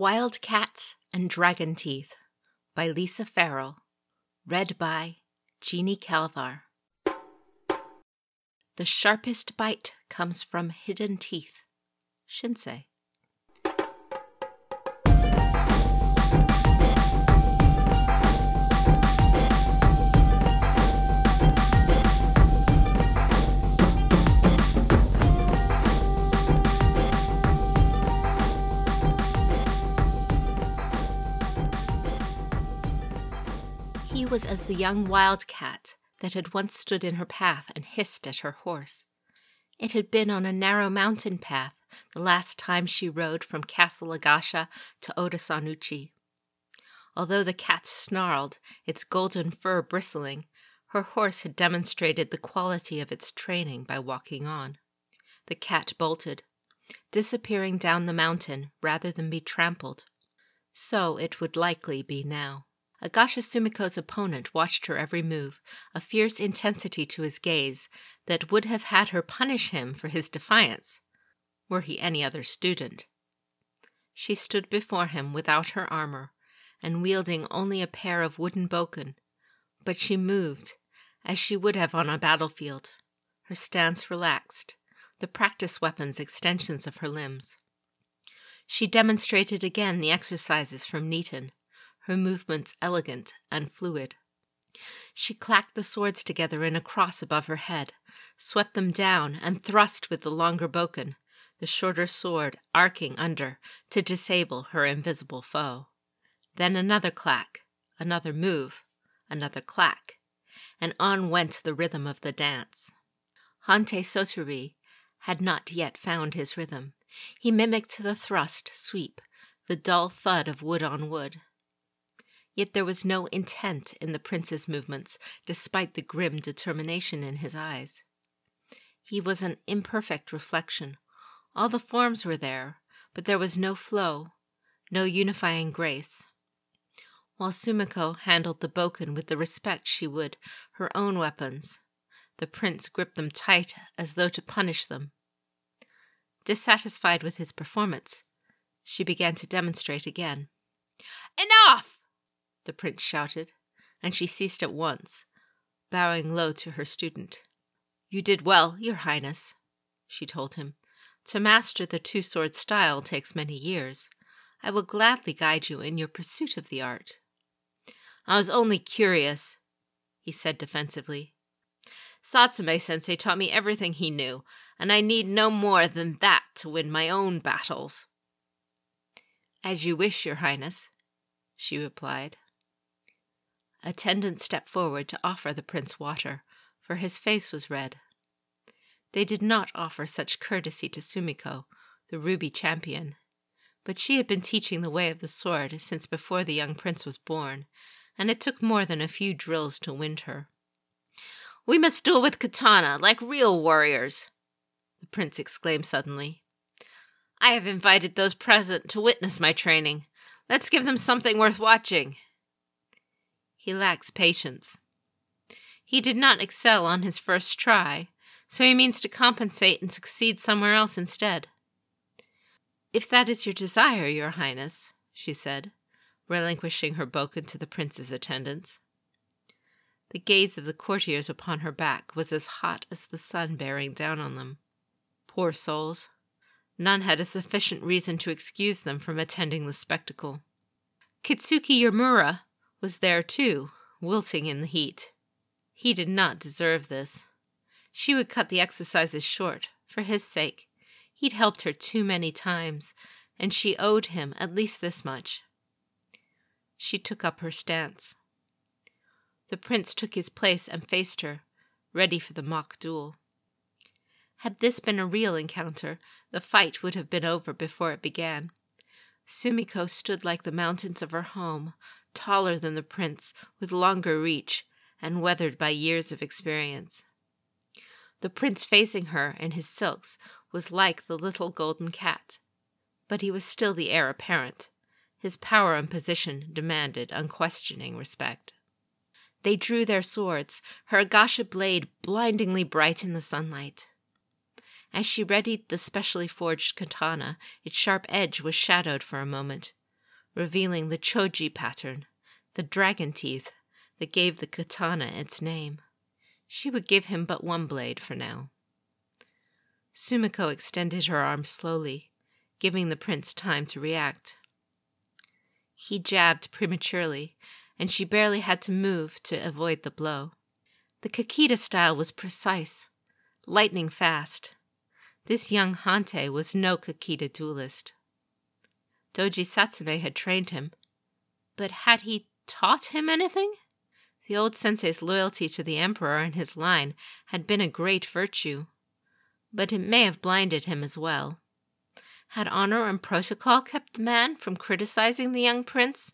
Wild Cats and Dragon Teeth by Lisa Farrell. Read by Jeannie Calvar. The sharpest bite comes from hidden teeth. Shinsei. Was as the young wild cat that had once stood in her path and hissed at her horse. It had been on a narrow mountain path the last time she rode from Castle Agasha to Otosan Uchi. Although the cat snarled, its golden fur bristling, her horse had demonstrated the quality of its training by walking on. The cat bolted, disappearing down the mountain rather than be trampled. So it would likely be now. Agasha Sumiko's opponent watched her every move, a fierce intensity to his gaze that would have had her punish him for his defiance, were he any other student. She stood before him without her armor, and wielding only a pair of wooden bokken, but she moved as she would have on a battlefield, her stance relaxed, the practice weapons extensions of her limbs. She demonstrated again the exercises from Niten her movements elegant and fluid. She clacked the swords together in a cross above her head, swept them down, and thrust with the longer bokken, the shorter sword arcing under to disable her invisible foe. Then another clack, another move, another clack, and on went the rhythm of the dance. Hantei Sotori had not yet found his rhythm. He mimicked the thrust, sweep, the dull thud of wood on wood. Yet there was no intent in the prince's movements, despite the grim determination in his eyes. He was an imperfect reflection. All the forms were there, but there was no flow, no unifying grace. While Sumiko handled the bokken with the respect she would her own weapons, the prince gripped them tight as though to punish them. Dissatisfied with his performance, she began to demonstrate again. Enough! The prince shouted, and she ceased at once, bowing low to her student. You did well, your highness, she told him. To master the two sword style takes many years. I will gladly guide you in your pursuit of the art. I was only curious, he said defensively. Satsume sensei taught me everything he knew, and I need no more than that to win my own battles. As you wish, your highness, she replied. Attendants stepped forward to offer the prince water, for his face was red. They did not offer such courtesy to Sumiko, the ruby champion, but she had been teaching the way of the sword since before the young prince was born, and it took more than a few drills to win her. We must duel with katana, like real warriors, the prince exclaimed suddenly. I have invited those present to witness my training. Let's give them something worth watching. He lacks patience. He did not excel on his first try, so he means to compensate and succeed somewhere else instead. If that is your desire, your highness, she said, relinquishing her bokken to the prince's attendants. The gaze of the courtiers upon her back was as hot as the sun bearing down on them. Poor souls! None had a sufficient reason to excuse them from attending the spectacle. Kitsuki Yamura, was there too, wilting in the heat. He did not deserve this. She would cut the exercises short, for his sake. He'd helped her too many times, and she owed him at least this much. She took up her stance. The prince took his place and faced her, ready for the mock duel. Had this been a real encounter, the fight would have been over before it began. Sumiko stood like the mountains of her home, taller than the prince, with longer reach, and weathered by years of experience. The prince facing her in his silks was like the little golden cat, but he was still the heir apparent. His power and position demanded unquestioning respect. They drew their swords, her agasha blade blindingly bright in the sunlight. As she readied the specially forged katana, its sharp edge was shadowed for a moment, revealing the choji pattern, the dragon teeth that gave the katana its name. She would give him but one blade for now. Sumiko extended her arm slowly, giving the prince time to react. He jabbed prematurely, and she barely had to move to avoid the blow. The Kakita style was precise, lightning fast. This young Hantei was no Kakita duelist. Doji Satsume had trained him, but had he taught him anything? The old sensei's loyalty to the emperor and his line had been a great virtue, but it may have blinded him as well. Had honor and protocol kept the man from criticizing the young prince?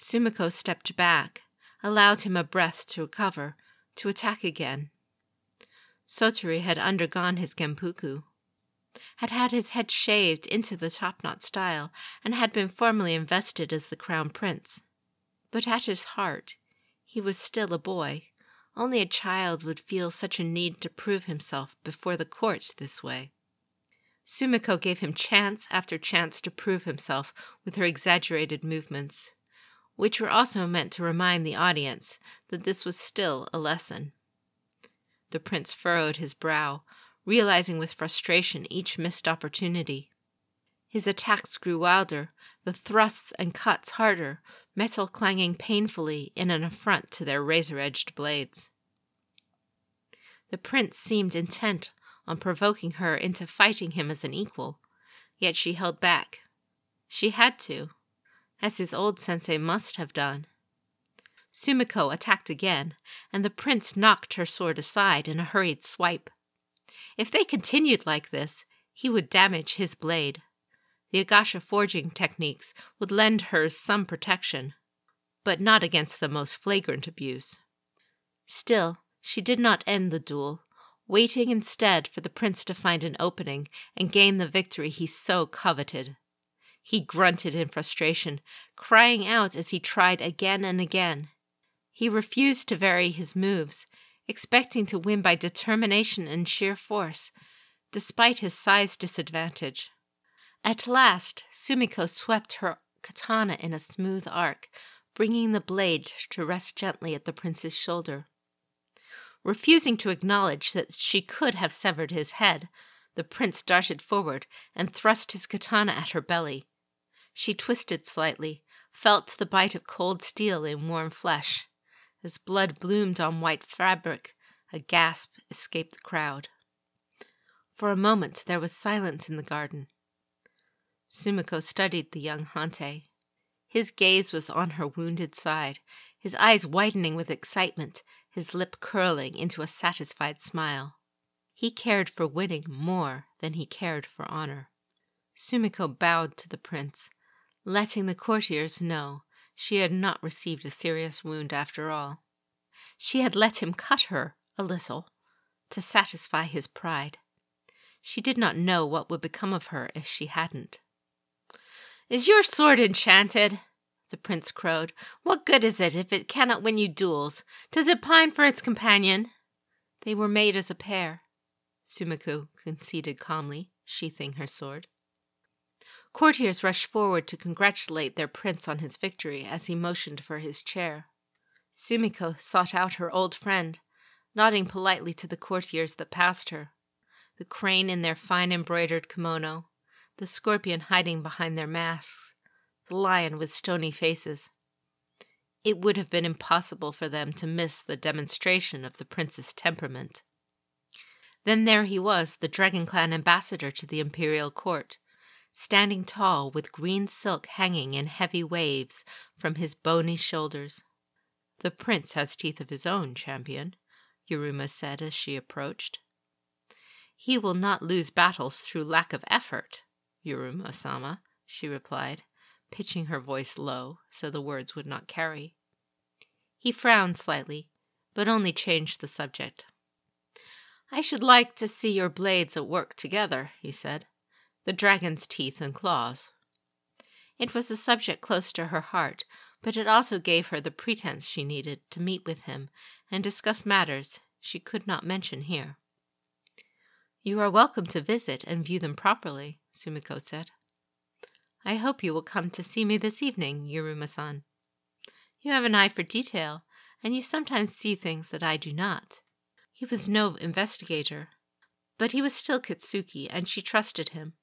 Sumiko stepped back, allowed him a breath to recover, to attack again. Sotori had undergone his genpuku, had had his head shaved into the top knot style, and had been formally invested as the crown prince. But at his heart, he was still a boy. Only a child would feel such a need to prove himself before the court this way. Sumiko gave him chance after chance to prove himself with her exaggerated movements, which were also meant to remind the audience that this was still a lesson. The prince furrowed his brow, realizing with frustration each missed opportunity. His attacks grew wilder, the thrusts and cuts harder, metal clanging painfully in an affront to their razor edged blades. The prince seemed intent on provoking her into fighting him as an equal, yet she held back. She had to, as his old sensei must have done. Sumiko attacked again, and the prince knocked her sword aside in a hurried swipe. If they continued like this, he would damage his blade. The Agasha forging techniques would lend hers some protection, but not against the most flagrant abuse. Still, she did not end the duel, waiting instead for the prince to find an opening and gain the victory he so coveted. He grunted in frustration, crying out as he tried again and again. He refused to vary his moves, expecting to win by determination and sheer force, despite his size disadvantage. At last, Sumiko swept her katana in a smooth arc, bringing the blade to rest gently at the prince's shoulder. Refusing to acknowledge that she could have severed his head, the prince darted forward and thrust his katana at her belly. She twisted slightly, felt the bite of cold steel in warm flesh. As blood bloomed on white fabric, a gasp escaped the crowd. For a moment there was silence in the garden. Sumiko studied the young Hantei. His gaze was on her wounded side, his eyes widening with excitement his lip curling into a satisfied smile. He cared for winning more than he cared for honor. Sumiko bowed to the prince, letting the courtiers know she had not received a serious wound after all. She had let him cut her a little to satisfy his pride. She did not know what would become of her if she hadn't. Is your sword enchanted? the prince crowed. What good is it if it cannot win you duels? Does it pine for its companion? They were made as a pair, Sumiko conceded calmly, sheathing her sword. Courtiers rushed forward to congratulate their prince on his victory as he motioned for his chair. Sumiko sought out her old friend, nodding politely to the courtiers that passed her, the crane in their fine embroidered kimono, the scorpion hiding behind their masks, the lion with stony faces. It would have been impossible for them to miss the demonstration of the prince's temperament. Then there he was, the Dragon Clan ambassador to the imperial court, standing tall with green silk hanging in heavy waves from his bony shoulders. The prince has teeth of his own, champion, Yuruma said as she approached. He will not lose battles through lack of effort, Yuruma sama, she replied pitching her voice low so the words would not carry. He frowned slightly, but only changed the subject. I should like to see your blades at work together, he said, the dragon's teeth and claws. It was a subject close to her heart, but it also gave her the pretense she needed to meet with him and discuss matters she could not mention here. You are welcome to visit and view them properly, Sumiko said. I hope you will come to see me this evening, Yuruma san. You have an eye for detail, and you sometimes see things that I do not. He was no investigator, but he was still Kitsuki, and she trusted him.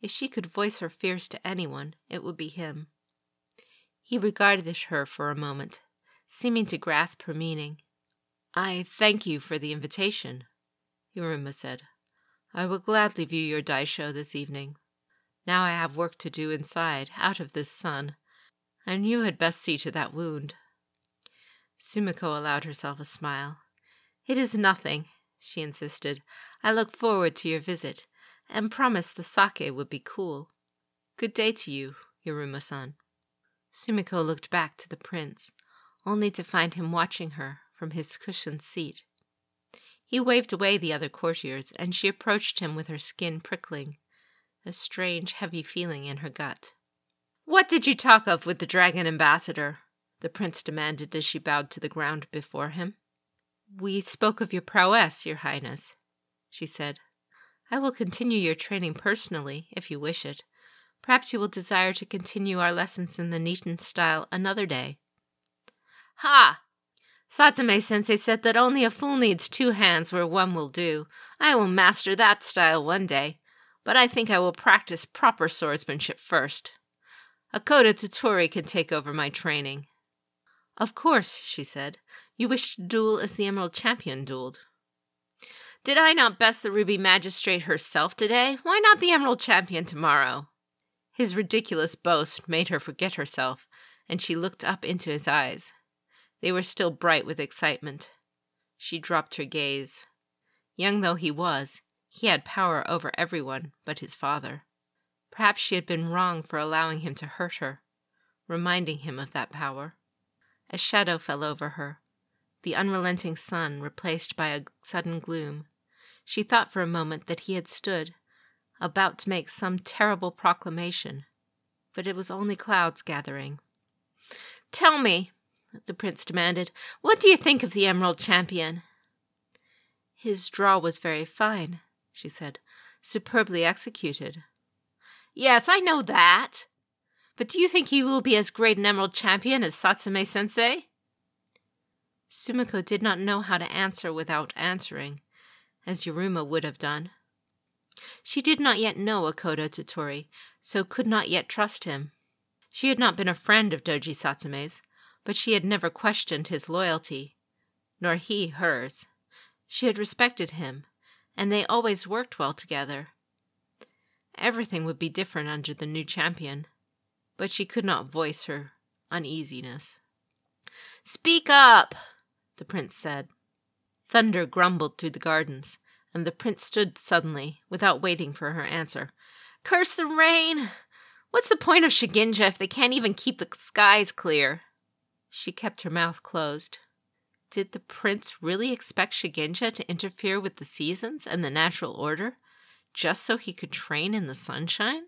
If she could voice her fears to anyone, it would be him. He regarded her for a moment, seeming to grasp her meaning. I thank you for the invitation, Yuruma said. I will gladly view your daisho this evening. Now I have work to do inside, out of this sun, and you had best see to that wound. Sumiko allowed herself a smile. It is nothing, she insisted. I look forward to your visit, and promised the sake would be cool. Good day to you, Yuruma san. Sumiko looked back to the prince, only to find him watching her from his cushioned seat. He waved away the other courtiers, and she approached him with her skin prickling, a strange, heavy feeling in her gut. What did you talk of with the dragon ambassador? the prince demanded as she bowed to the ground before him. We spoke of your prowess, your highness, she said. I will continue your training personally, if you wish it. Perhaps you will desire to continue our lessons in the Niten style another day. Ha! Satsume sensei said that only a fool needs two hands where one will do. I will master that style one day, but I think I will practice proper swordsmanship first. Akodo Toturi can take over my training. Of course, she said. You wish to duel as the Emerald Champion dueled. Did I not best the Ruby Magistrate herself today? Why not the Emerald Champion tomorrow? His ridiculous boast made her forget herself, and she looked up into his eyes. They were still bright with excitement. She dropped her gaze. Young though he was, he had power over everyone but his father. Perhaps she had been wrong for allowing him to hurt her, reminding him of that power. A shadow fell over her, the unrelenting sun replaced by a sudden gloom. She thought for a moment that he had stood, about to make some terrible proclamation, but it was only clouds gathering. Tell me, the prince demanded, what do you think of the Emerald Champion? His draw was very fine, she said, superbly executed. Yes, I know that. But do you think he will be as great an Emerald Champion as Satsume Sensei? Sumiko did not know how to answer without answering as Yuruma would have done. She did not yet know Akodo Toturi, so could not yet trust him. She had not been a friend of Doji Satsume's, but she had never questioned his loyalty, nor he hers. She had respected him, and they always worked well together. Everything would be different under the new champion, but she could not voice her uneasiness. Speak up, the prince said. Thunder grumbled through the gardens, and the prince stood suddenly, without waiting for her answer. Curse the rain! What's the point of Shugenja if they can't even keep the skies clear? She kept her mouth closed. Did the prince really expect Shugenja to interfere with the seasons and the natural order, just so he could train in the sunshine?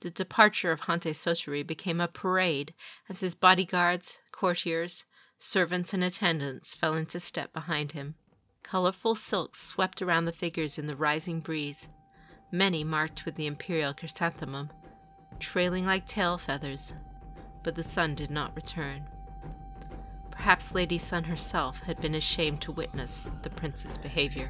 The departure of Hantei Sotori became a parade as his bodyguards, courtiers, Servants and attendants fell into step behind him. Colorful silks swept around the figures in the rising breeze. Many marked with the imperial chrysanthemum, trailing like tail feathers, but the sun did not return. Perhaps Lady Sun herself had been ashamed to witness the prince's behavior.